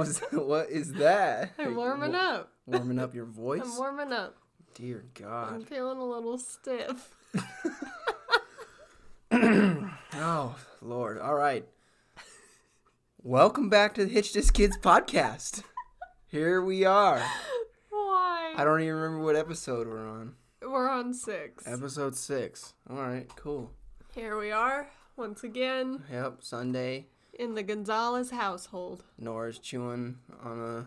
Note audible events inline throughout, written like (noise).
was (laughs) what is that? I'm warming up. Warming up your (laughs) voice. I'm warming up. Dear God. I'm feeling a little stiff. (coughs) Oh Lord. All right. Welcome back to the Hitch This Kids podcast. Here we are. Why? I don't even remember what episode we're on. We're on six. Episode six. All right. Cool. Here we are once again Yep. Sunday. In the Gonzalez household. Nora's chewing on a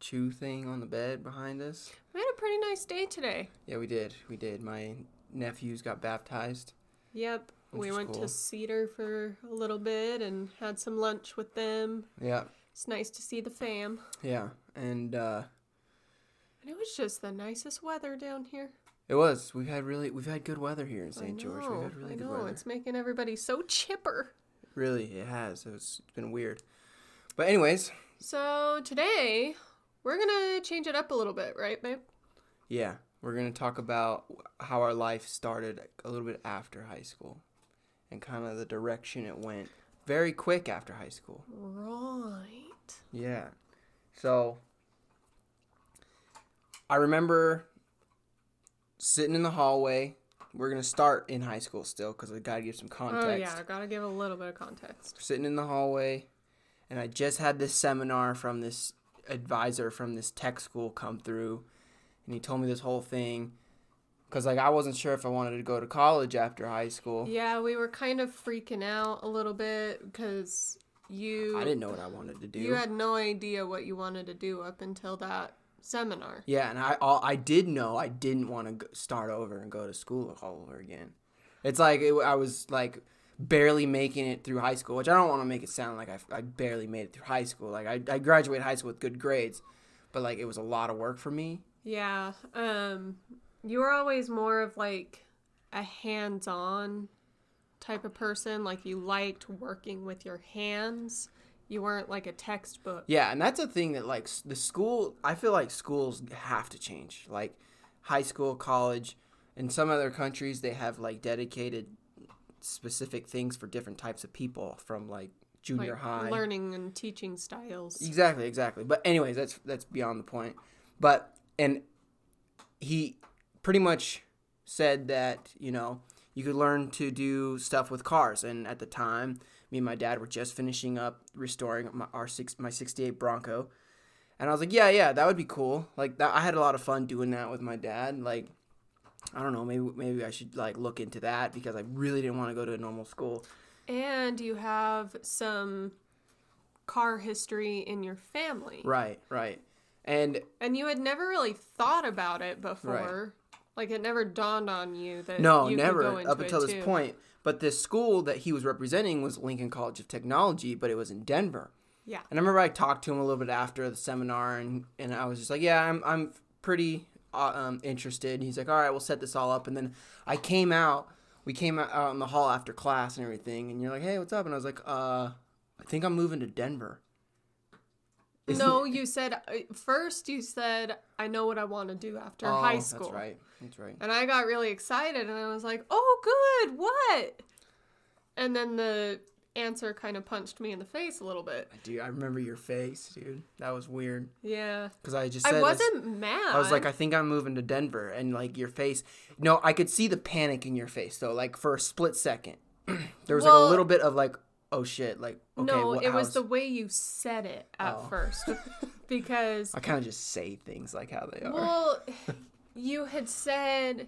chew thing on the bed behind us. We had a pretty nice day today. Yeah, we did. We did. My nephews got baptized. Yep. We went cool. to Cedar for a little bit and had some lunch with them. Yeah. It's nice to see the fam. Yeah. And uh And it was just the nicest weather down here. it was. We've had really we've had good weather here in St. George. We've had really I good know. weather. It's making everybody so chipper. Really, it has. It's been weird. But anyways, So today we're gonna change it up a little bit, right, babe? yeah, we're gonna talk about how our life started a little bit after high school, and kind of the direction it went. Very quick after high school. Right. Yeah. So I remember sitting in the hallway. We're gonna start in high school still because I gotta give some context. Oh yeah, I gotta give a little bit of context. sitting in the hallway and I just had this seminar from this advisor from this tech school come through and he told me this whole thing cuz like I wasn't sure if I wanted to go to college after high school. Yeah, we were kind of freaking out a little bit because you I didn't know what I wanted to do. you had no idea what you wanted to do up until that seminar. yeah, and I all, I did know I didn't want to start over and go to school all over again. It's like it, I was like barely making it through high school, which I don't want to make it sound like I, I barely made it through high school. Like I, I graduated high school with good grades, but like it was a lot of work for me. Yeah. Um you were always more of like a hands-on type of person, like you liked working with your hands. You weren't like a textbook. Yeah, and that's a thing that like the school. I feel like schools have to change. Like high school, college, in some other countries they have like dedicated specific things for different types of people from like junior like high. learning and teaching styles. Exactly, exactly. But anyways, that's that's beyond the point. But and he pretty much said that you know you could learn to do stuff with cars. And at the time, me and my dad were just finishing up restoring my our six my '68 Bronco, and I was like, yeah, yeah, that would be cool. Like that, I had a lot of fun doing that with my dad. Like. I don't know. Maybe maybe I should like look into that because I really didn't want to go to a normal school. And you have some car history in your family. Right, right. And And you had never really thought about it before. Like it never dawned on you that No, you could never go into up it until this too. point. But this school that he was representing was Lincoln College of Technology, but it was in Denver. Yeah. And I remember I talked to him a little bit after the seminar, and, and I was just like, "Yeah, I'm I'm pretty uh, um, interested." And he's like, "All right, we'll set this all up." And then I came out. We came out in the hall after class and everything, and you're like, "Hey, what's up?" And I was like, "Uh, I think I'm moving to Denver." Isn't No, you said uh, first you said I know what I want to do after Oh, high school. That's right. That's right. And I got really excited and I was like, "Oh, good. What?" And then the answer kind of punched me in the face a little bit. Dude, I remember your face, dude. That was weird Yeah. because I just said I wasn't mad. I was like, I think I'm moving to Denver, and like your face. No, I could see the panic in your face though. Like for a split second, (clears throat) there was like a little bit of like, oh shit, like okay. no, what, it was the way you said it at Oh. first. (laughs) because I kind of just say things like how they are. Well, (laughs) you had said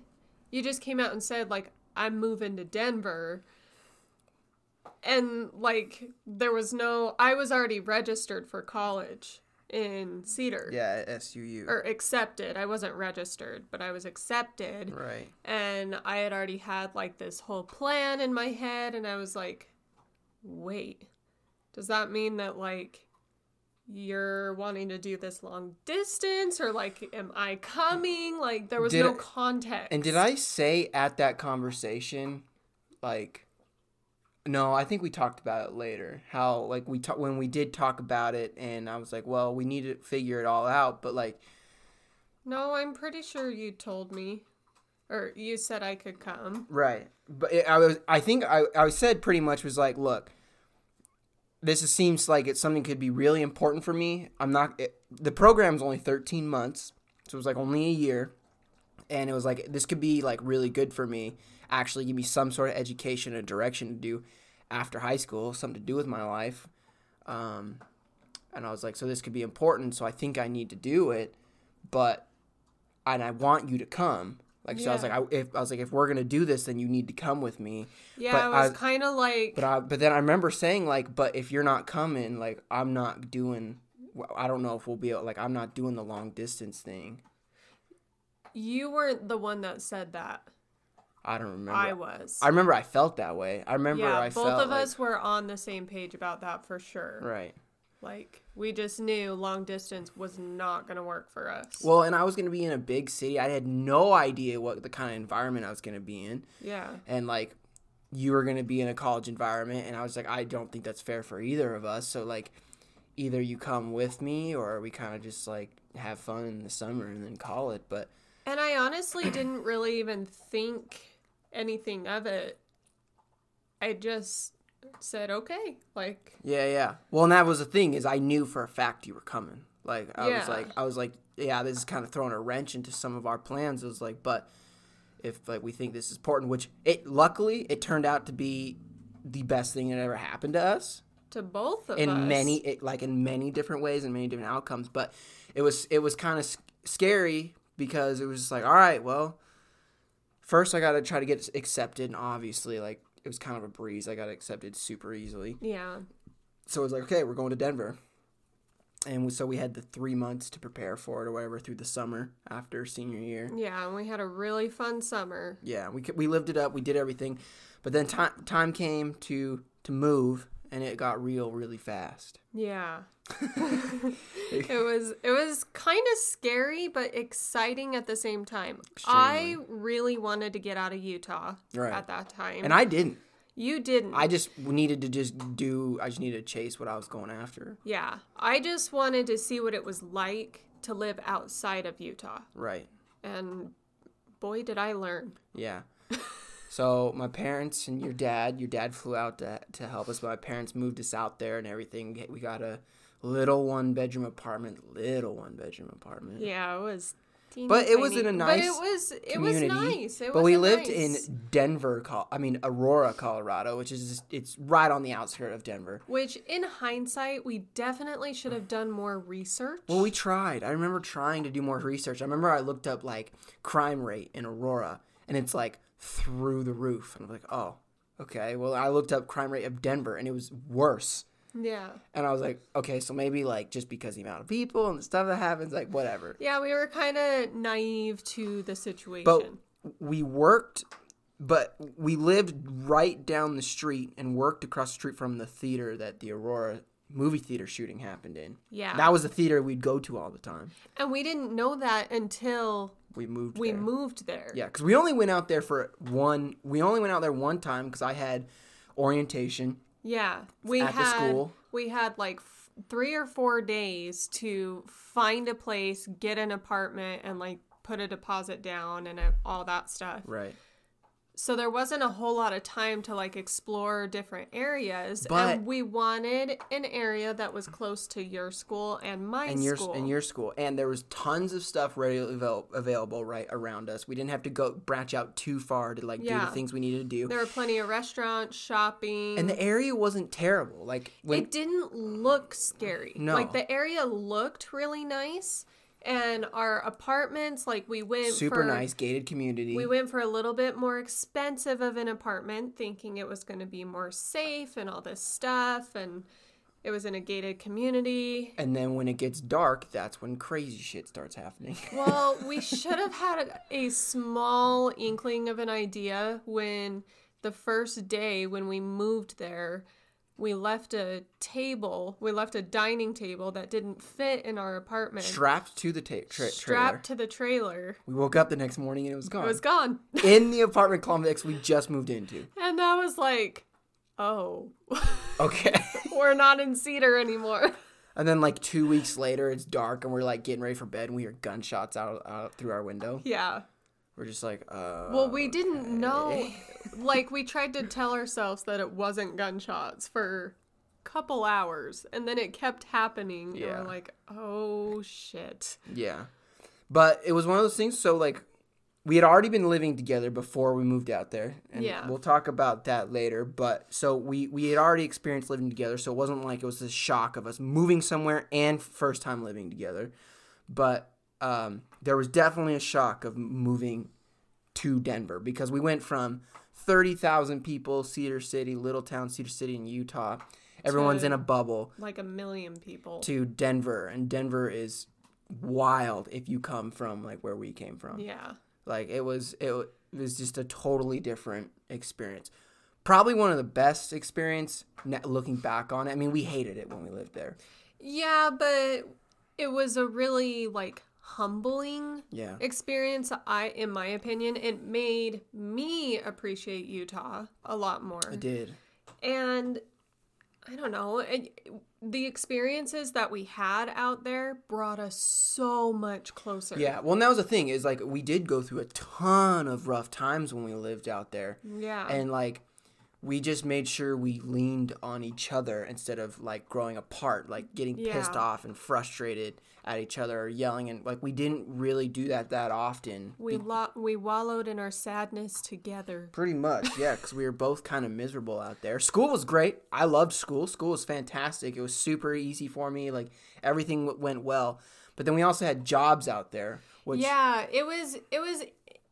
you just came out and said like I'm moving to Denver. And like there was no I was already registered for college in Cedar. yeah, SUU. Or accepted. I wasn't registered, but I was accepted. right. And I had already had like this whole plan in my head and I was like, "Wait. Does that mean that like you're wanting to do this long distance or like am I coming? Like there was Did no I- context. And did I say at that conversation, like, no, I think we talked about it later. How like we talk when we did talk about it, and I was like, well, we need to figure it all out, but like. No, I'm pretty sure you told me or you said I could come. Right. But it, I was I think I I said pretty much was like, look, this is- seems like it's something could be really important for me. I'm not. It, the program's only 13 months, so it was like only a year, and it was like this could be like really good for me. Actually, give me some sort of education and direction to do after high school, something to do with my life. Um, and I was like, so this could be important. So I think I need to do it, but and I want you to come. Like so, I was like, I, if I was like, if we're gonna do this, then you need to come with me. Yeah, But it was kind of like But I, but then I remember saying like, but if you're not coming, like I'm not doing. I don't know if we'll be able, like I'm not doing the long distance thing. you weren't the one that said that. I don't remember. I was. I remember I felt that way. I remember yeah, I both of like- us were on the same page about that for sure. right. Like we just knew long distance was not going to work for us. Well, and I was gonna be in a big city. I had no idea what the kind of environment I was gonna be in, yeah. and like you were gonna be in a college environment, and I was like, I don't think that's fair for either of us. So like, either you come with me, or we kind of just like have fun in the summer and then call it. But And I honestly didn't really even think anything of it. I just said okay. Like Yeah, yeah. Well, and that was the thing is I knew for a fact you were coming. Like I was like I was like, yeah, this is kind of throwing a wrench into some of our plans. It was like, but if like we think this is important, which it luckily it turned out to be the best thing that ever happened to us to both of us. in many it, like in many different ways and many different outcomes. But it was it was kind of scary because it was just like, all right, well, first I got to try to get accepted, and obviously like it was kind of a breeze. I got accepted super easily Yeah. so it was like, okay, we're going to Denver. And we, so we had the three months to prepare for it or whatever through the summer after senior year. Yeah, and we had a really fun summer. Yeah, we, we lived it up. We did everything. But then time, time came to, to move and it got real really fast. Yeah. (laughs) it was it was kind of scary but exciting at the same time. I really wanted to get out of Utah Right. at that time. And I didn't. you didn't. I just needed to just do, I just needed to chase what I was going after. yeah. I just wanted to see what it was like to live outside of Utah. Right. And boy did I learn. Yeah. (laughs) so my parents and your dad, your dad flew out to to help us, but my parents moved us out there and everything. We got a little one bedroom apartment, little one bedroom apartment. Yeah, it was teeny But it was in a nice But it was it community. was nice. It but was we lived nice- in Denver, Col- I mean Aurora, Colorado, which is it's right on the outskirt of Denver. which in hindsight we definitely should have done more research. Well, we tried. I remember trying to do more research. I remember I looked up like crime rate in Aurora, and it's like through the roof. And I'm like, oh, okay. Well, I looked up crime rate of Denver, and it was worse. yeah. And I was like, okay, so maybe like just because the amount of people and the stuff that happens, like whatever. Yeah, we were kind of naive to the situation. But we worked, but we lived right down the street and worked across the street from the theater that the Aurora movie theater shooting happened in. yeah. That was the theater we'd go to all the time. and we didn't know that until We moved we there. moved there. Yeah, because we only went out there for one. We only went out there one time because I had orientation. Yeah. We At the had school. we had like f- 3 or 4 days to find a place, get an apartment and like put a deposit down and uh, all that stuff. Right. So there wasn't a whole lot of time to like explore different areas But- and we wanted an area that was close to your school and my And your school. and your school, and there was tons of stuff readily avail- available right around us. We didn't have to go branch out too far to like do the things we needed to do. there were plenty of restaurants, shopping. and the area wasn't terrible. Like when it didn't look scary. No. Like the area looked really nice and our apartments like we went super for nice gated community. we went for a little bit more expensive of an apartment thinking it was going to be more safe and all this stuff and it was in a gated community. and then when it gets dark, that's when crazy shit starts happening. (laughs) Well, we should have had a small inkling of an idea when the first day when we moved there, we left a table, we left a dining table that didn't fit in our apartment. Strapped to the ta- tra- trailer. strapped to the trailer. We woke up the next morning and it was gone. It was gone. (laughs) in the apartment complex we just moved into. And I was like, oh, (laughs) Okay. we're not in Cedar anymore. (laughs) and then like two weeks later, it's dark and we're like getting ready for bed and we hear gunshots out, out through our window. Yeah. We're just like, uh. Well, we didn't know. Like, we tried to tell ourselves that it wasn't gunshots for a couple hours and then it kept happening. And we're like, oh shit. Yeah. But it was one of those things. So, like, we had already been living together before we moved out there. And Yeah. we'll talk about that later. But so we, we had already experienced living together. So it wasn't like it was this shock of us moving somewhere and first time living together. But um, there was definitely a shock of moving to Denver because we went from 30,000 people, Cedar City, little town Cedar City in Utah. Everyone's in a bubble Like a million people. to Denver, and Denver is wild if you come from like where we came from. yeah. Like it was, it it was just a totally different experience. Probably one of the best experience looking back on it. I mean, we hated it when we lived there. Yeah, but it was a really like humbling Yeah, experience. I in my opinion it made me appreciate utah a lot more. It did. and i don't know it, the experiences that we had out there brought us so much closer. Yeah, well, and that was the thing is like we did go through a ton of rough times when we lived out there. yeah. And like we just made sure we leaned on each other instead of like growing apart like getting pissed off and frustrated at each other or yelling and like we didn't really do that that often. We lo- we wallowed in our sadness together. Pretty much yeah because we were both kind of miserable out there. School was great. I loved school. School was fantastic. It was super easy for me like everything w- went well. But then we also had jobs out there which yeah it was it was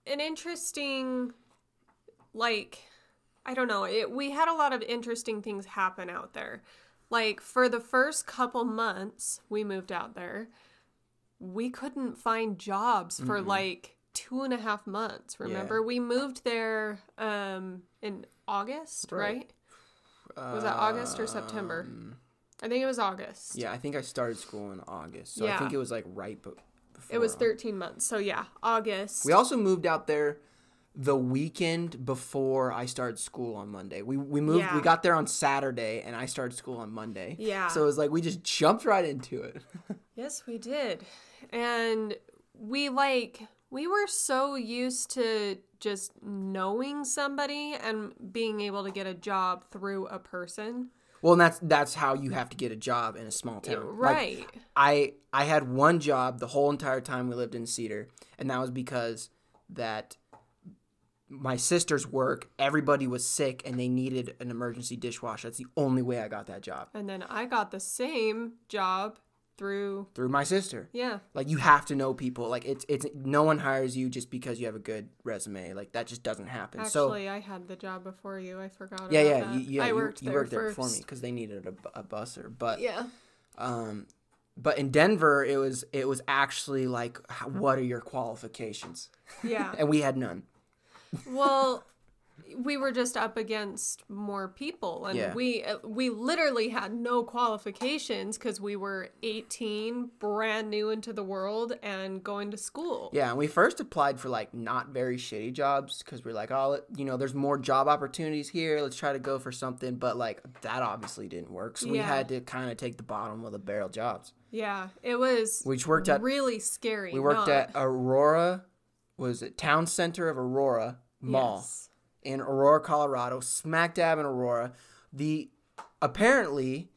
an interesting like i don't know it, we had a lot of interesting things happen out there like for the first couple months we moved out there we couldn't find jobs for like two and a half months remember? We moved there um in august Right. right, was that august or september? Um, i think it was august. Yeah i think i started school in august so i think it was like right be- before it was 13 months so yeah august. We also moved out there the weekend before I started school on Monday. We we moved Yeah. we got there on Saturday and I started school on Monday. Yeah. So it was like we just jumped right into it. (laughs) Yes, we did. And we like we were so used to just knowing somebody and being able to get a job through a person. well, and that's that's how you have to get a job in a small town. Like, Right. I I had one job the whole entire time we lived in Cedar, and that was because that my sister's work, everybody was sick and they needed an emergency dishwasher. That's the only way I got that job. and then I got the same job through Through my sister. yeah. Like you have to know people. Like it's it's no one hires you just because you have a good resume. Like that just doesn't happen. so Actually, I had the job before you. I forgot yeah, about yeah, that. you, yeah. I you, worked you there worked there first. before me because they needed a, a busser. But Yeah. um, but in Denver, it was it was actually like, what are your qualifications? Yeah. (laughs) And we had none. Well, we were just up against more people and Yeah. we uh, we literally had no qualifications cuz we were 18, brand new into the world and going to school. Yeah, and we first applied for like not very shitty jobs because we're like, oh, you know, there's more job opportunities here. Let's try to go for something. But like that obviously didn't work, so we had to kind of take the bottom of the barrel jobs. Yeah, it was Which worked at really scary. We worked not- at Aurora, was it Town Center of Aurora Mall Yes. in Aurora, Colorado, smack dab in Aurora. The apparently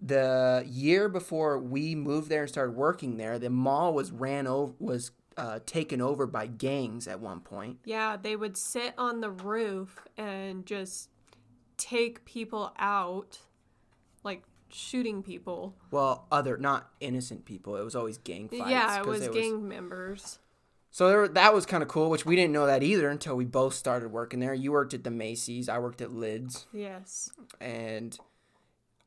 the year before we moved there and started working there, the mall was ran over was uh, taken over by gangs at one point. Yeah, they would sit on the roof and just take people out like shooting people. Well, other not innocent people. It was always gang fights. yeah, it was gang members. So there, that was kind of cool, which we didn't know that either until we both started working there. You worked at the Macy's, I worked at Lids. Yes. and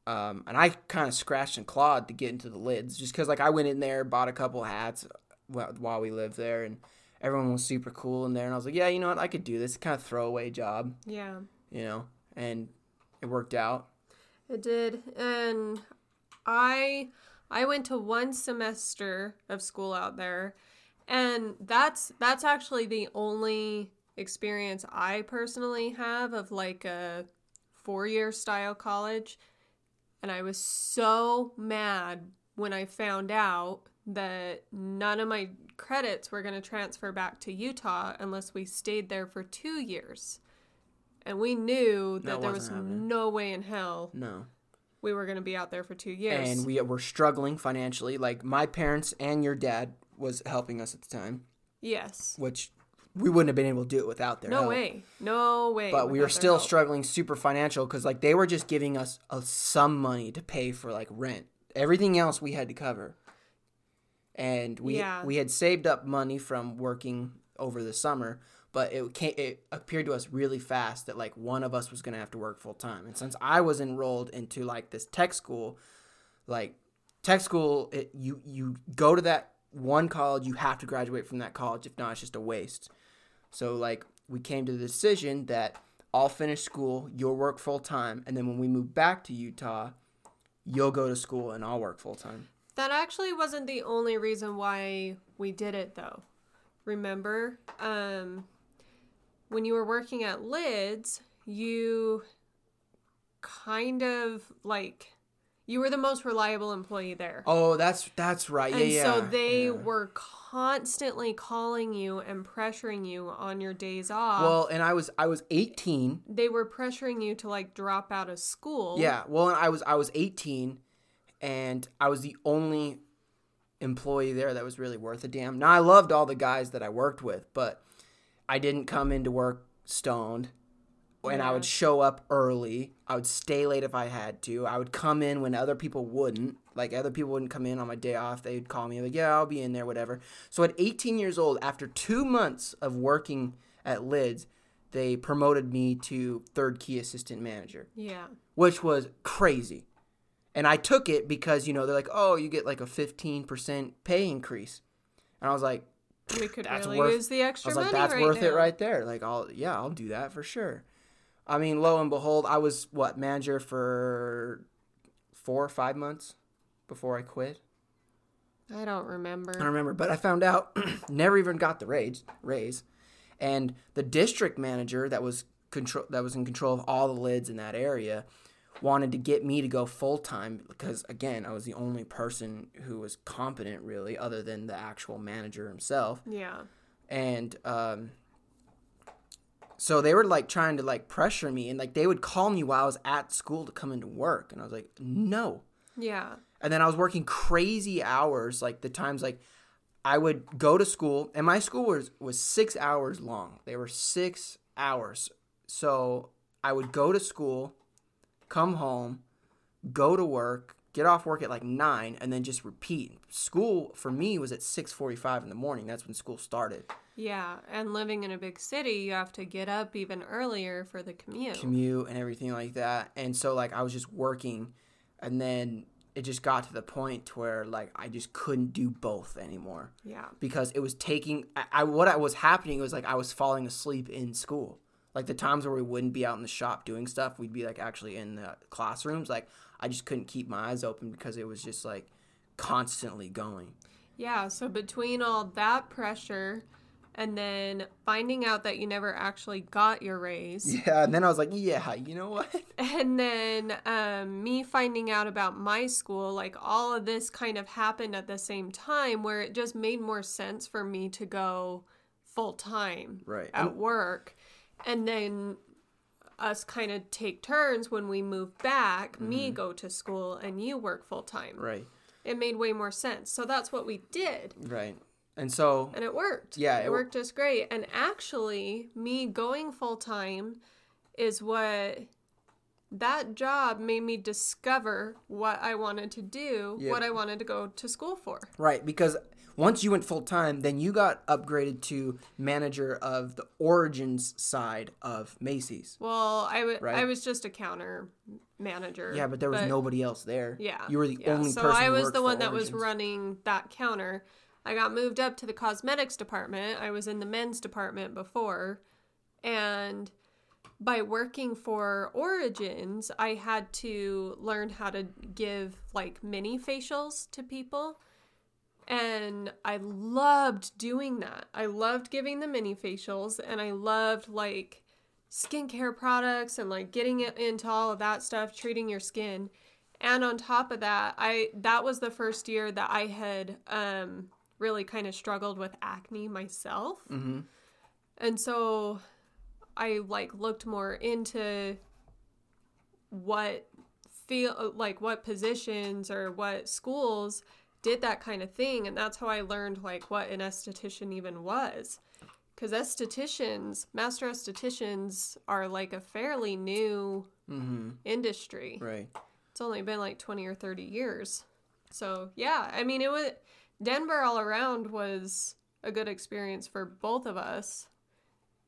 um, and I kind of scratched and clawed to get into the lids just because like I went in there, bought a couple hats while we lived there, and everyone was super cool in there, and I was like, yeah, you know what, I could do this kind of throwaway job, Yeah. you know, and it worked out. It did. And I I went to one semester of school out there and that's that's actually the only experience I personally have of like a four-year style college. And I was so mad when I found out that none of my credits were going to transfer back to Utah unless we stayed there for 2 years. And we knew that That there was happening. no way in hell No, we were going to be out there for two years. and we were struggling financially. Like my parents and your dad was helping us at the time, yes. which we wouldn't have been able to do it without their No help. way. No way. But we were still help. struggling super financial because like they were just giving us a, some money to pay for like rent. Everything else we had to cover. And we Yeah. we had saved up money from working over the summer, but it came, it appeared to us really fast that like one of us was going to have to work full time. And since I was enrolled into like this tech school, like tech school it, you you go to that one college, you have to graduate from that college if not it's just a waste. So like we came to the decision that I'll finish school, you'll work full time, and then when we move back to Utah, you'll go to school and I'll work full time. That actually wasn't the only reason why we did it, though. Remember, um, when you were working at Lids, you kind of like you were the most reliable employee there. Oh, that's that's right. and yeah, yeah. so they yeah. were constantly calling you and pressuring you on your days off. Well, and I was I was 18. they were pressuring you to like drop out of school. Yeah. Well, and I was I was 18 and I was the only employee there that was really worth a damn. Now I loved all the guys that I worked with, but I didn't come into work stoned. And I would show up early. I would stay late if I had to. I would come in when other people wouldn't. Like other people wouldn't come in on my day off. They'd call me like, "Yeah, I'll be in there, whatever." So at 18 years old, after 2 months of working at Lids, they promoted me to third key assistant manager Yeah. which was crazy. And I took it because, you know, they're like, oh, you get like a 15% pay increase. And I was like, We could That's really worth- use the I extra was like, money that's right worth it right there. Like, I'll, yeah, I'll do that for sure. I mean, lo and behold, I was what, manager for four or five months before I quit. I don't remember. I don't remember, but I found out (clears throat) never even got the raise. Raise, and the district manager that was control that was in control of all the lids in that area wanted to get me to go full time because again I was the only person who was competent really, other than the actual manager himself, Yeah. and um. So they were like trying to like pressure me and like they would call me while I was at school to come into work and I was like no Yeah. and then I was working crazy hours, like the times like I would go to school, and my school was was six hours long. They were six hours, so I would go to school, come home, go to work, get off work at like nine, and then just repeat. School for me was at six forty five in the morning. That's when school started. Yeah. And living in a big city, you have to get up even earlier for the commute. commute and everything like that. And so like I was just working and then it just got to the point where like I just couldn't do both anymore yeah. because it was taking I, I what I was happening was like I was falling asleep in school. Like the times where we wouldn't be out in the shop doing stuff, we'd be like actually in the classrooms. Like I just couldn't keep my eyes open because it was just like constantly going. Yeah. So between all that pressure and then finding out that you never actually got your raise, (laughs) Yeah, and then I was like, yeah, you know what? (laughs) and then um, me finding out about my school, like all of this kind of happened at the same time where it just made more sense for me to go full time Right. at And- work. And then us kind of take turns when we move back, me go to school and you work full time. Mm-hmm. Right. It made way more sense. So that's what we did. Right. And so And it worked. Yeah, It, it wo- worked just great. And actually, me going full time is what that job made me discover what I wanted to do, what I wanted to go to school for. Right, because once you went full time, then you got upgraded to manager of the origins side of Macy's. Well, I wa- Right. I was just a counter manager. Yeah, but there was nobody else there. Yeah. you were the yeah. only so person. I was the one that was running that counter. I got moved up to the cosmetics department. I was in the men's department before. And by working for Origins, I had to learn how to give like mini facials to people. And I loved doing that. I loved giving the mini facials and I loved like skincare products and like getting it into all of that stuff, treating your skin. And on top of that, I that was the first year that I had um really kind of struggled with acne myself. Mhm. And so I like looked more into what feel like what positions or what schools did that kind of thing and that's how I learned like what an esthetician even was. Cuz estheticians, master estheticians are like a fairly new Mm-hmm. industry. Right. It's only been like 20 or 30 years. So, yeah, I mean it was Denver all around was a good experience for both of us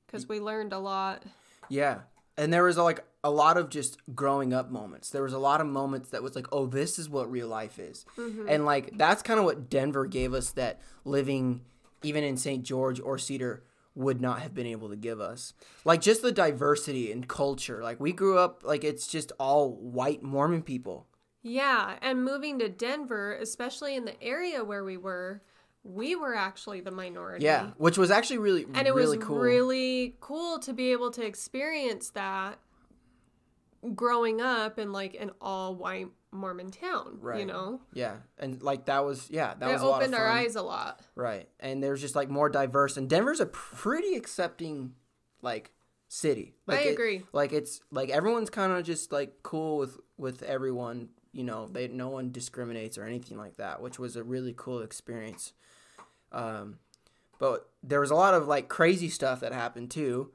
cuz we learned a lot. Yeah. And there was like a lot of just growing up moments. There was a lot of moments that was like, oh, this is what real life is. Mm-hmm. And like that's kind of what Denver gave us that living even in St. George or Cedar would not have been able to give us. Like just the diversity and culture. Like we grew up like it's just all white Mormon people. Yeah, and moving to Denver, especially in the area where we were, we were actually the minority. Yeah, which was actually really And it really was cool. really cool to be able to experience that growing up in like an all white Mormon town, Right. you know? yeah, and like that was yeah, that it was a lot of opened our eyes a lot. Right. And there's just like more diverse and Denver's a pretty accepting like city. Like I it- agree. like it's like everyone's kind of just like cool with with everyone, you know, they no one discriminates or anything like that, which was a really cool experience. Um but there was a lot of like crazy stuff that happened too.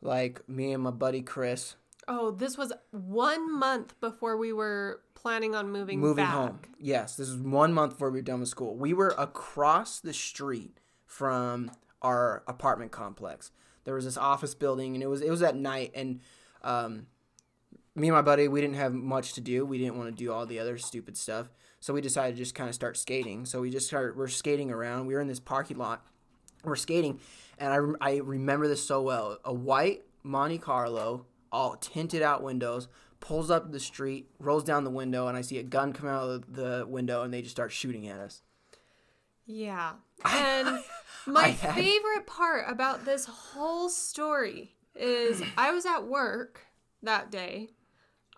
Like me and my buddy Chris Oh, this was one month before we were planning on moving, moving back. home. Yes, this is one month before we were done with school. We were across the street from our apartment complex. There was this office building, and it was it was at night. And um, me and my buddy, we didn't have much to do. We didn't want to do all the other stupid stuff, so we decided to just kind of start skating. So we just started. We're skating around. We were in this parking lot. We're skating, and I I remember this so well. A white Monte Carlo, all tinted out windows, pulls up the street, rolls down the window, and I see a gun come out of the window, and they just start shooting at us. Yeah. (laughs) And my had- favorite part about this whole story is I was at work that day.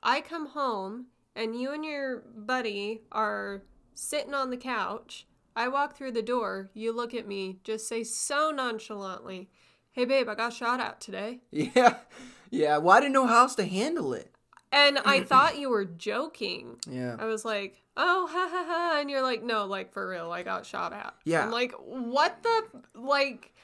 I come home and you and your buddy are sitting on the couch. I walk through the door. You look at me, just say so nonchalantly, Hey, babe, I got shot at today. (laughs) Yeah, yeah. Well, I didn't know how else to handle it. And I thought you were joking. Yeah. I was like, oh, ha ha ha. And you're like, no, like for real, I got shot at. Yeah. I'm like, what the, like,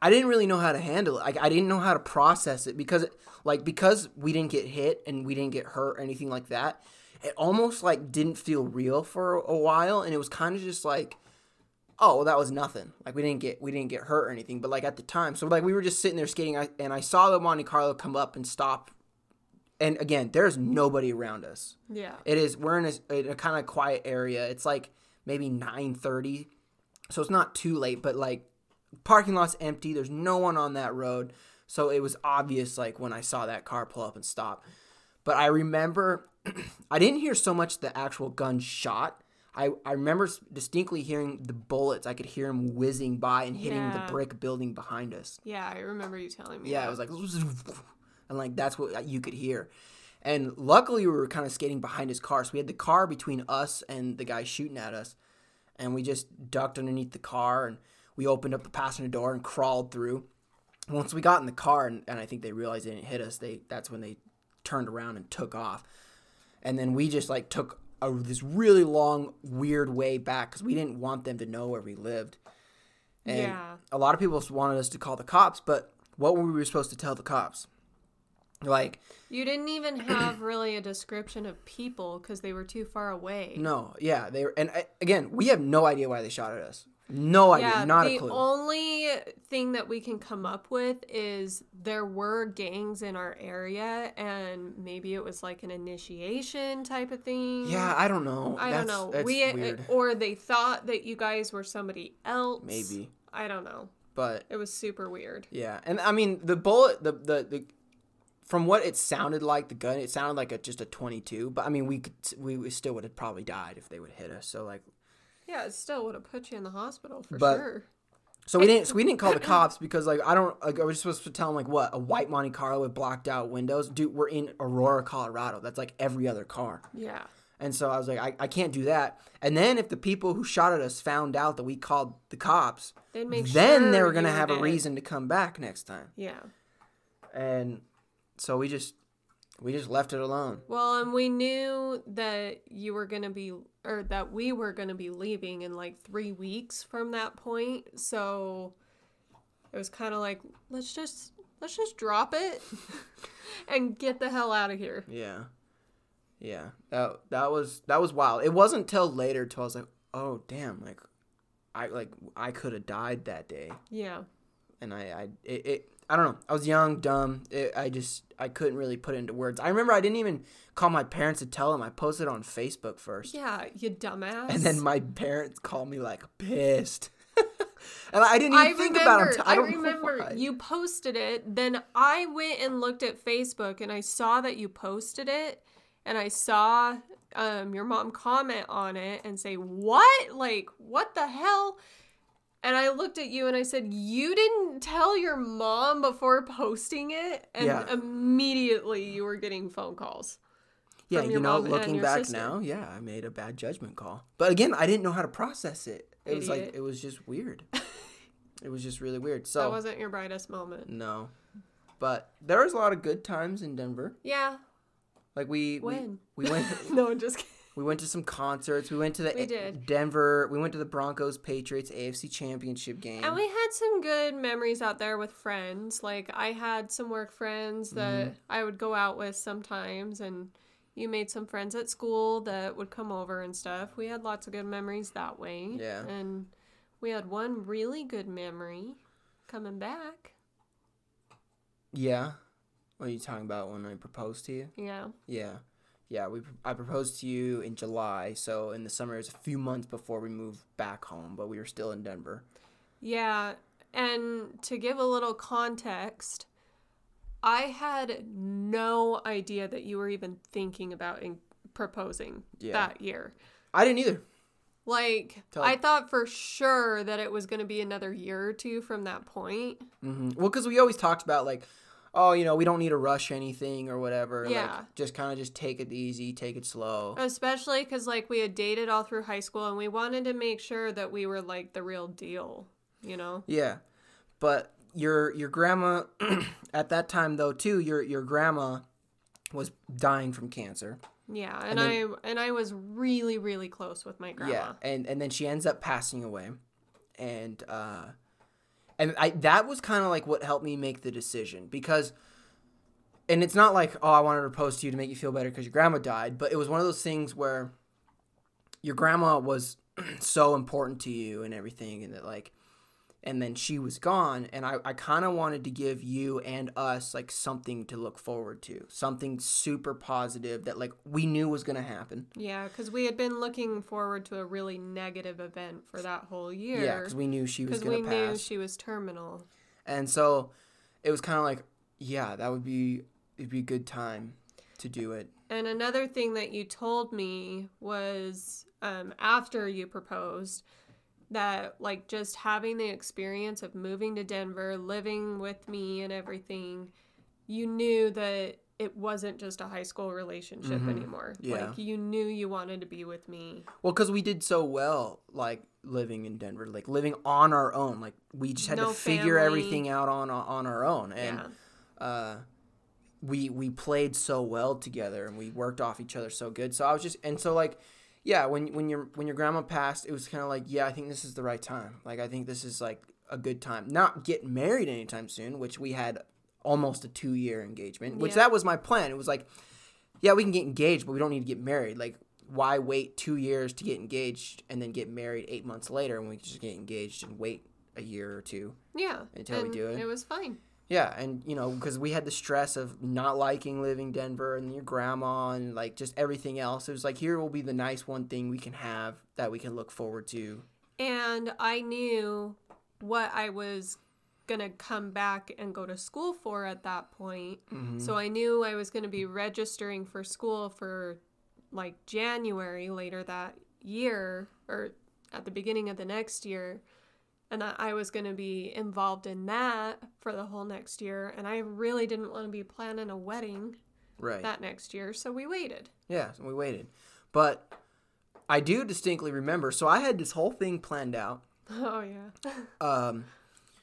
I didn't really know how to handle it. Like I didn't know how to process it because like because we didn't get hit and we didn't get hurt or anything like that. It almost like didn't feel real for a while and it was kind of just like oh, well, that was nothing. Like we didn't get we didn't get hurt or anything, but like at the time. So like we were just sitting there skating and I saw the Monte Carlo come up and stop. And again, there's nobody around us. yeah. It is we're in a, in a kind of quiet area. It's like maybe 9:30. So it's not too late, but like parking lot's empty. There's no one on that road. So it was obvious like when I saw that car pull up and stop. But I remember (clears throat) I didn't hear so much the actual gun shot. I, I remember distinctly hearing the bullets. I could hear them whizzing by and hitting Yeah. the brick building behind us. Yeah, I remember you telling me. Yeah, that. it was like, (laughs) and like that's what uh, you could hear. And luckily, we were kind of skating behind his car, so we had the car between us and the guy shooting at us, and we just ducked underneath the car and we opened up the passenger door and crawled through. Once we got in the car, and, and I think they realized they didn't hit us, they that's when they turned around and took off. And then we just like took a, this really long, weird way back because we didn't want them to know where we lived. And Yeah. a lot of people wanted us to call the cops, but what were we supposed to tell the cops? Like, You didn't even have (clears throat) really a description of people because they were too far away. no, yeah, they were, and uh, again, we have no idea why they shot at us. No idea, yeah, not the a clue. only thing that we can come up with is there were gangs in our area, and maybe it was like an initiation type of thing. yeah, I don't know. I don't know. That's we uh, weird. or they thought that you guys were somebody else. Maybe, I don't know. but It was super weird. yeah, and I mean the bullet, the the the. From what it sounded like, the gun, it sounded like a just a twenty-two. But I mean, we could, we we still would have probably died if they would hit us. So like, Yeah, it still would have put you in the hospital for But- sure. So we didn't. So we didn't call the (clears throat) cops because like I don't. Like, I was supposed to tell them like what a white Monte Carlo with blocked out windows. Dude, we're in Aurora, Colorado. That's like every other car. Yeah. And so I was like, I, I can't do that. And then if the people who shot at us found out that we called the cops, They'd make then sure they were gonna have a reason to come back next time. Yeah. And so we just we just left it alone. Well, and we knew that you were going to be, or that we were going to be leaving in like three weeks from that point. So it was kind of like, let's just, let's just drop it (laughs) and get the hell out of here. Yeah. Yeah. That that was that was wild. It wasn't till later till I was like, "Oh, damn, like I like I could have died that day." Yeah. And I I it, it I don't know. I was young, dumb. It, I just I couldn't really put it into words. I remember I didn't even call my parents to tell them. I posted on Facebook first. Yeah, you dumbass. And then my parents called me like pissed. (laughs) and I didn't even I think remember, about it. I, I remember you posted it. Then I went and looked at Facebook and I saw that you posted it. And I saw um, your mom comment on it and say, What? Like, what the hell? And I looked at you and I said, You didn't tell your mom before posting it? And Yeah. immediately you were getting phone calls. Yeah, you know, looking back sister. now, yeah, I made a bad judgment call. But again, I didn't know how to process it. It was like it was just weird. (laughs) it was just really weird. So that wasn't your brightest moment. no, but there was a lot of good times in Denver. Yeah. Like we we, When? we went (laughs) no, just kidding. We went to some concerts. We went to the We did. Denver. We went to the Broncos Patriots AFC Championship game. And we had some good memories out there with friends. Like I had some work friends that Mm-hmm. I would go out with sometimes and you made some friends at school that would come over and stuff. We had lots of good memories that way. Yeah. And we had one really good memory coming back. yeah. What are you talking about when I proposed to you? Yeah. Yeah. Yeah, we I proposed to you in July, so in the summer it was a few months before we moved back home, but we were still in Denver. Yeah, and to give a little context, I had no idea that you were even thinking about in proposing Yeah. that year. I didn't either. Like, Tell- I thought for sure that it was going to be another year or two from that point. hmm Well, because we always talked about like, oh, you know, we don't need to rush anything or whatever. Yeah. Like, just kind of just take it easy, take it slow. Especially because, like, we had dated all through high school and we wanted to make sure that we were, like, the real deal, you know? Yeah, but your your grandma (clears throat) at that time though too. Your your grandma was dying from cancer. Yeah, and, then- I and I was really really close with my grandma. Yeah, and and then she ends up passing away, and uh, and I that was kind of like what helped me make the decision because, and it's not like oh I wanted to propose to you to make you feel better because your grandma died, but it was one of those things where your grandma was (clears throat) so important to you and everything, and that like. And then she was gone, and I, I kind of wanted to give you and us like something to look forward to, something super positive that like we knew was gonna happen. Yeah, because we had been looking forward to a really negative event for that whole year. Yeah, because we knew she was gonna we pass. knew she was terminal. And so it was kind of like, yeah, that would be it'd be a good time to do it. And another thing that you told me was um, after you proposed that like just having the experience of moving to Denver, living with me and everything, you knew that it wasn't just a high school relationship anymore. Mm-hmm. Yeah. Like you knew you wanted to be with me. Well, because we did so well, like living in Denver, like living on our own. Like we just had No to figure family. everything out on on our own, and yeah. uh, we we played so well together, and we worked off each other so good. So I was just, and so like. Yeah, when when your when your grandma passed, it was kind of like, yeah, I think this is the right time. Like, I think this is like a good time. Not get married anytime soon, which we had almost a two year engagement, which Yeah. that was my plan. It was like, yeah, we can get engaged, but we don't need to get married. Like, why wait two years to get engaged and then get married eight months later when we can just get engaged and wait a year or two? Yeah. Until we do it. It was fine. Yeah, and you know, because we had the stress of not liking living Denver and your grandma and like just everything else. It was like here will be the nice one thing we can have that we can look forward to. And I knew what I was going to come back and go to school for at that point. Mm-hmm. So I knew I was going to be registering for school for like January later that year or at the beginning of the next year. And that I was going to be involved in that for the whole next year. And I really didn't want to be planning a wedding Right. that next year. So we waited. Yeah, so we waited. But I do distinctly remember. So I had this whole thing planned out. (laughs) Oh, yeah. (laughs) Um,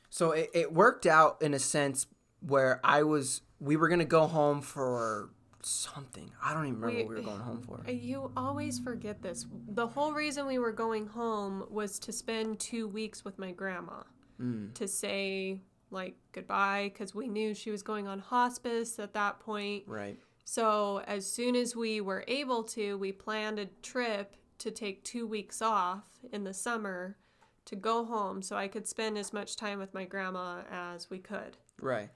so it, it worked out in a sense where I was, we were going to go home for something. I don't even remember We- what we were going home for. You always forget this. The whole reason we were going home was to spend two weeks with my grandma Mm. to say like goodbye because we knew she was going on hospice at that point. Right. So as soon as we were able to, we planned a trip to take two weeks off in the summer to go home so I could spend as much time with my grandma as we could. Right.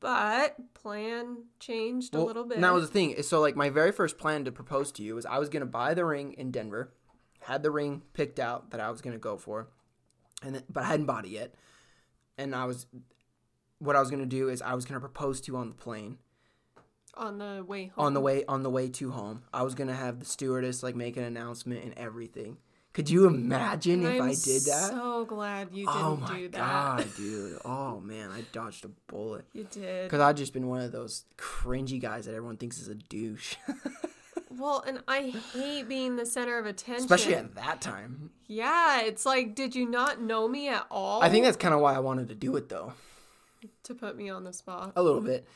But plan changed a little bit. And that was the thing. So like my very first plan to propose to you was I was gonna buy the ring in Denver, had the ring picked out that I was gonna go for, and then, but I hadn't bought it yet. And I was, what I was gonna do is I was gonna propose to you on the plane on the way home. on the way on the way to home. I was gonna have the stewardess like make an announcement and everything. Could you imagine if I'm I did that? So glad you oh didn't oh my do that. god, (laughs) dude! Oh man, I dodged a bullet. You did. Because I've just been one of those cringy guys that everyone thinks is a douche. (laughs) Well, and I hate being the center of attention. Especially at that time. Yeah, it's like, did you not know me at all? I think that's kind of why I wanted to do it, though. to put me on the spot. A little bit.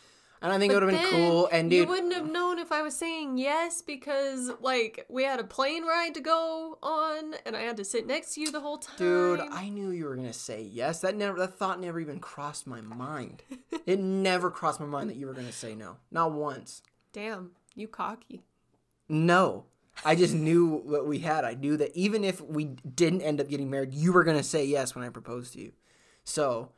And I think it would have been cool. And, you wouldn't have known if I was saying yes because, like, we had a plane ride to go on, and I had to sit next to you the whole time. dude, I knew you were going to say yes. That never, that thought never even crossed my mind. it (laughs) never crossed my mind that you were going to say no. Not once. Damn, you cocky. No. I just knew what we had. I knew that even if we didn't end up getting married, you were going to say yes when I proposed to you. So,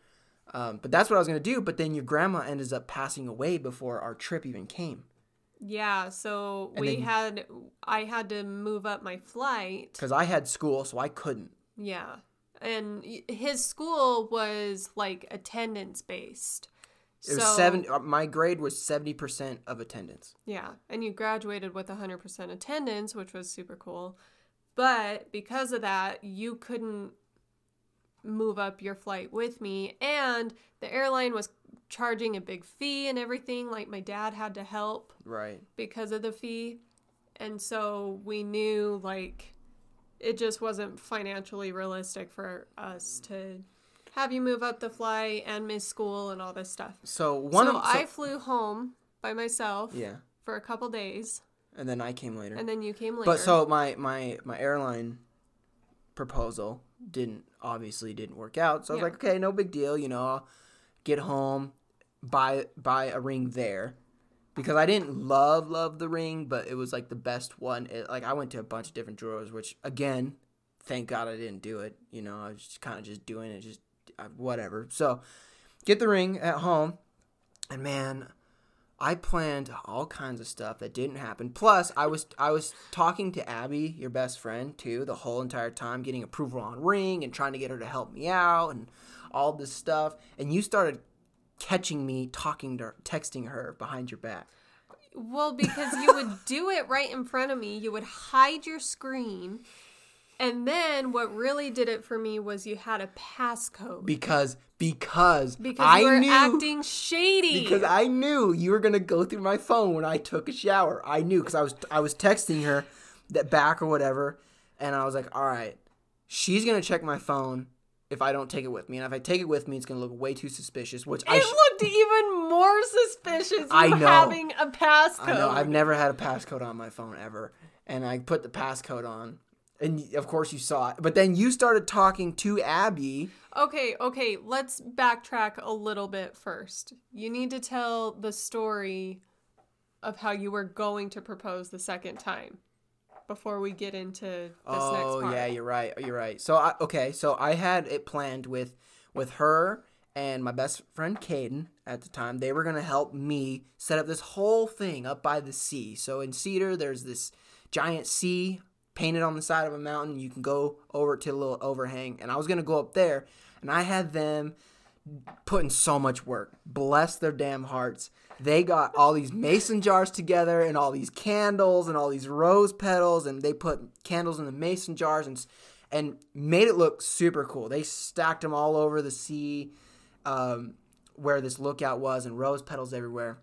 um, but that's what I was going to do. But then your grandma ended up passing away before our trip even came. Yeah, so And we then- had, I had to move up my flight. Because I had school, so I couldn't. Yeah. And his school was like attendance based. It was seven. uh, My grade was seventy percent of attendance. Yeah, and you graduated with 100% attendance, which was super cool. But because of that, you couldn't move up your flight with me. And the airline was charging a big fee and everything. Like, my dad had to help Right. because of the fee. And so we knew, like, it just wasn't financially realistic for us to have you move up the flight and miss school and all this stuff. So one so of so- I flew home by myself yeah, for a couple days, and then I came later. and then you came later. But so my my my airline proposal didn't obviously didn't work out. So I was Yeah. like, okay, no big deal. You know, I'll get home, buy buy a ring there. Because I didn't love love the ring, but it was like the best one. It, like I went to a bunch of different drawers, which again, thank God I didn't do it. You know, I was just kind of just doing it, just uh, whatever. So, get the ring at home, and man, I planned all kinds of stuff that didn't happen. Plus, I was I was talking to Abby, your best friend, too, the whole entire time, getting approval on ring and trying to get her to help me out and all this stuff. And you started catching me talking to her, texting her behind your back. well, because you would do it right in front of me, you would hide your screen, and then what really did it for me was you had a passcode Because because, because I you were knew acting shady. because I knew you were gonna go through my phone when I took a shower. I knew because I was I was texting her that back or whatever, and I was like, all right, she's gonna check my phone if I don't take it with me, and if I take it with me, it's gonna look way too suspicious. Which I it sh- looked even more suspicious. I know. having a passcode. I know I've never had a passcode on my phone ever, and I put the passcode on. And of course you saw it, but then you started talking to Abby. Okay, okay, let's backtrack a little bit first. You need to tell the story of how you were going to propose the second time before we get into this next oh part. yeah, you're right. You're right. So I, okay, so I had it planned with with her and my best friend Caden at the time. They were gonna help me set up this whole thing up by the C. So in Cedar, there's this giant C painted on the side of a mountain. You can go over to a little overhang, and I was gonna go up there, and I had them putting so much work. Bless their damn hearts. They got all these mason jars together and all these candles and all these rose petals and they put candles in the mason jars and and made it look super cool. They stacked them all over the C um, where this lookout was and rose petals everywhere.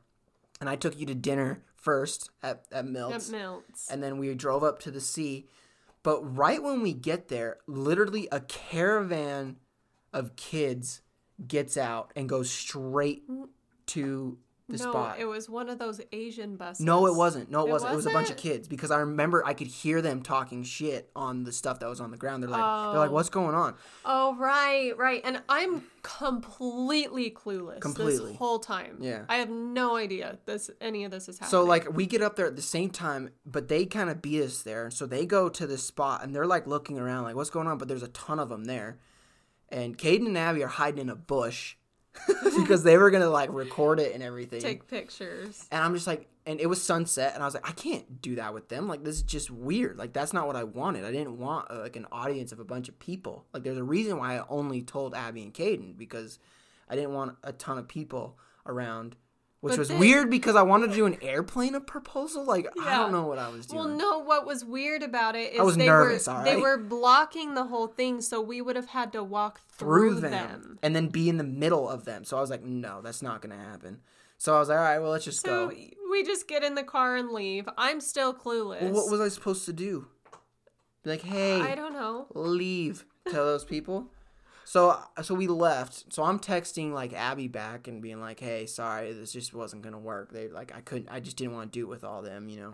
And I took you to dinner first at, at Milt's It melts. and then we drove up to the C. But right when we get there, literally a caravan of kids gets out and goes straight to the no, spot. it was one of those Asian buses. No, it wasn't. No, it, It wasn't. It was a bunch of kids because I remember I could hear them talking shit on the stuff that was on the ground. They're like, they're like, Oh. what's going on? Oh right, right. And I'm completely clueless Completely. this whole time. Yeah. I have no idea this any of this is happening. So like we get up there at the same time, but they kind of beat us there. So they go to this spot and they're like looking around, like what's going on? But there's a ton of them there, and Caden and Abby are hiding in a bush (laughs) because they were gonna like record it and everything. take pictures. and I'm just like, and it was sunset, and I was like, I can't do that with them. Like this is just weird. Like that's not what I wanted. I didn't want uh, like an audience of a bunch of people. Like there's a reason why I only told Abby and Caden because I didn't want a ton of people around. Which But was then- weird because I wanted to do an airplane proposal. Like I don't know what I was doing. Well, no, what was weird about it is they nervous, were they were blocking the whole thing, so we would have had to walk through, through them, them. and then be in the middle of them. So I was like, no, that's not gonna happen. So I was like, all right, well, let's just So go. we just get in the car and leave. I'm still clueless. Well, what was I supposed to do? Be like, hey, I don't know. leave. Tell those people. So so we left. So I'm texting like Abby back and being like, hey, sorry, this just wasn't gonna work. They like I couldn't. I just didn't want to do it with all them. You know.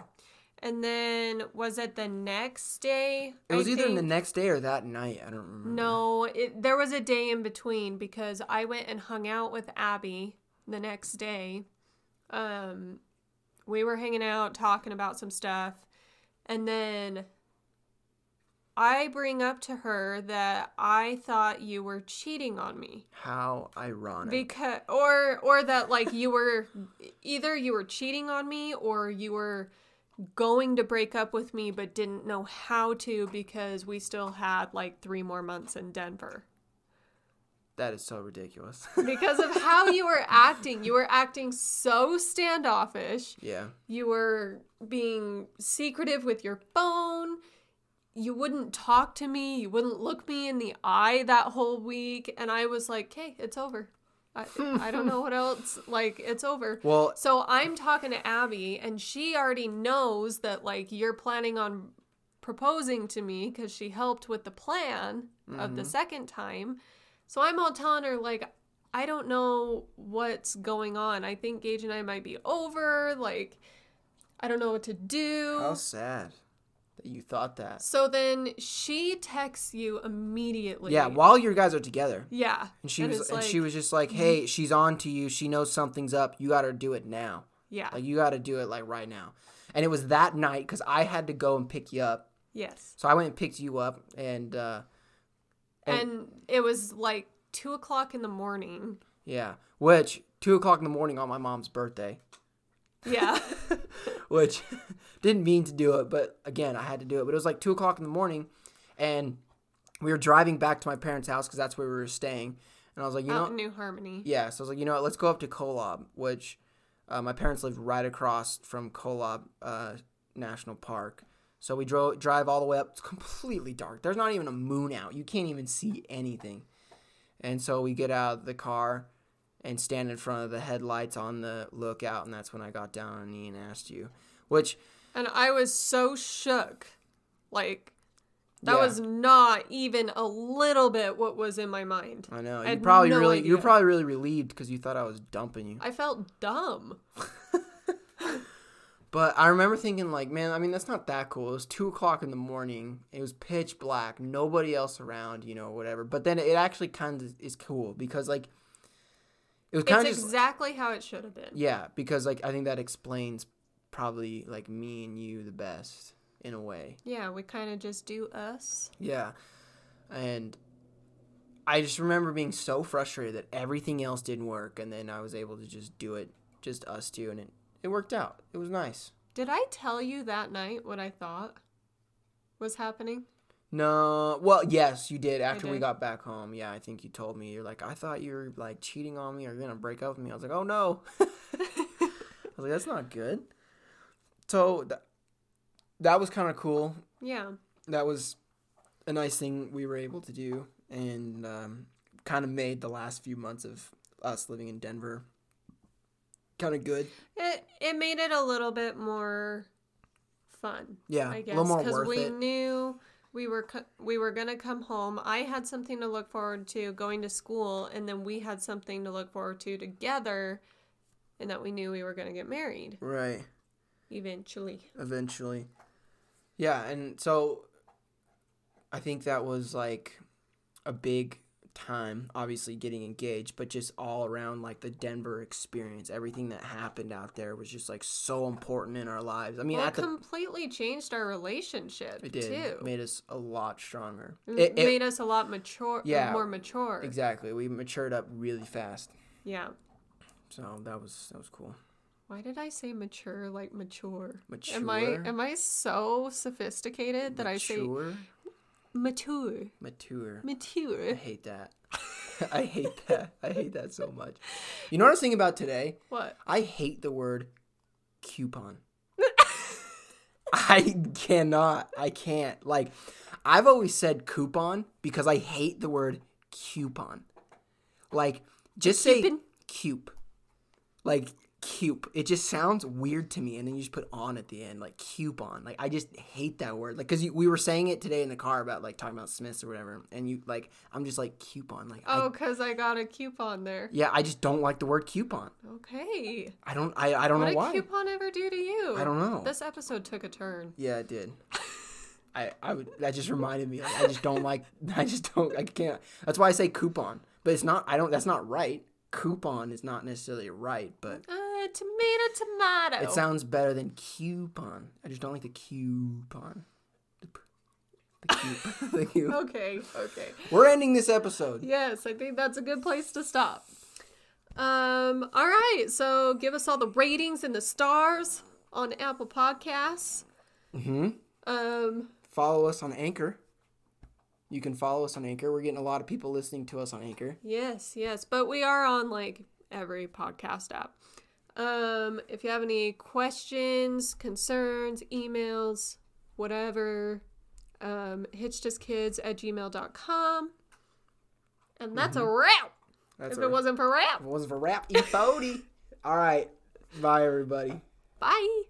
And then was it the next day? It was I either the next day or that night. I don't remember. No, it, there was a day in between because I went and hung out with Abby the next day. Um, we were hanging out talking about some stuff, and then I bring up to her that I thought you were cheating on me How ironic. because or or that like you were (laughs) either you were cheating on me or you were going to break up with me but didn't know how to because we still had like 3 more months in Denver. that is so ridiculous. (laughs) Because of how you were acting, you were acting so standoffish. yeah. You were being secretive with your phone. You wouldn't talk to me. You wouldn't look me in the eye that whole week. And I was like, okay, it's over. I, I don't know what (laughs) else. Like, it's over. Well, So I'm talking to Abby, and she already knows that, like, you're planning on proposing to me because she helped with the plan of the mm-hmm. second time. So I'm all telling her, like, I don't know what's going on. I think Gage and I might be over. Like, I don't know what to do. how sad that you thought that. So then she texts you immediately. Yeah, while you guys are together. yeah. And she was and she like- mm-hmm. was just like, "Hey, she's on to you. She knows something's up. You got to do it now. Yeah. Like you got to do it like right now." And it was that night cuz I had to go and pick you up. yes. So I went and picked you up and uh And- And it was like two o'clock in the morning. yeah, which 2 o'clock in the morning on my mom's birthday, Yeah. (laughs) which didn't mean to do it, but again, I had to do it. But it was like 2 o'clock in the morning and we were driving back to my parents' house because that's where we were staying. And I was like, you know, Out in New Harmony. Yeah, so I was like, you know what, let's go up to Kolob, which uh, my parents lived right across from Kolob uh, National Park. So we drove drive all the way up. It's completely dark. There's not even a moon out. You can't even see anything. And so we get out of the car and stand in front of the headlights on the lookout, and that's when I got down on knee and asked you. Which And I was so shook. Like, that Yeah. was not even a little bit what was in my mind. I know I you probably no really you were probably really relieved because you thought I was dumping you. I felt dumb. (laughs) But I remember thinking, like, man, I mean, that's not that cool. It was two o'clock in the morning. It was pitch black, nobody else around, you know, whatever. But then it actually kind of is cool because, like, it was kind It's of just, exactly how it should have been. yeah, because, like, I think that explains probably, like, me and you the best in a way. Yeah, we kind of just do us. Yeah. And I just remember being so frustrated that everything else didn't work. And then I was able to just do it, just us two. And it, it worked out. It was nice. Did I tell you that night what I thought was happening? No, well, yes, you did after we got back home. Yeah, I think you told me. You're like, I thought you were like cheating on me or you're gonna break up with me. I was like, oh no. (laughs) I was like, that's not good. So th- that was kind of cool. Yeah. That was a nice thing we were able to do, and um, kind of made the last few months of us living in Denver kind of good. It it made it a little bit more fun. Yeah, I a guess little more because we it. knew we were co- we were gonna come home. I had something to look forward to going to school, and then we had something to look forward to together and that we knew we were going to get married Right. Eventually. Eventually. Yeah, and so I think that was like a big time, obviously getting engaged, but just all around like the Denver experience, everything that happened out there was just like so important in our lives. I mean, Well, it the completely changed our relationship it did too. made us a lot stronger. It, It, it- made us a lot mature, uh, Yeah. more mature. exactly. We matured up really fast. Yeah. So that was that was cool. Why did I say mature like mature? Mature. Am I am I so sophisticated that I say Mature. mature? Mature. I hate that. (laughs) I hate that. I hate that so much. You know what I was thinking about today? What? I hate the word coupon. (laughs) I cannot. I can't. Like, I've always said coupon because I hate the word coupon. Like, just say Coupon? Like, cupe. It just sounds weird to me. And then you just put on at the end, like coupon. Like, I just hate that word. Like, because we were saying it today in the car about, like, talking about Smiths or whatever. And you, like, I'm just like, coupon. Like, Oh, cause I got a coupon there. yeah, I just don't like the word coupon. Okay. I don't, I, I don't What know did why. coupon ever do to you? I don't know. This episode took a turn. Yeah, it did. (laughs) I, I would that just reminded me. Like, I just don't like. (laughs) I just don't. I can't. That's why I say coupon. But it's not. I don't. That's not right. Coupon is not necessarily right, but Uh, tomato, tomato. it sounds better than coupon. I just don't like the coupon. The, p- the (laughs) okay. Okay. We're ending this episode. Yes, I think that's a good place to stop. Um, all right, so give us all the ratings and the stars on Apple Podcasts. Mm-hmm. Um, Follow us on Anchor. You can follow us on Anchor. We're getting a lot of people listening to us on Anchor. yes, yes, but we are on like every podcast app. Um, if you have any questions, concerns, emails, whatever, um, hitchedkids at gmail.com. And that's a wrap. That's if our- it wasn't for rap. if it wasn't for rap, E40. (laughs) All right. Bye, everybody. Bye.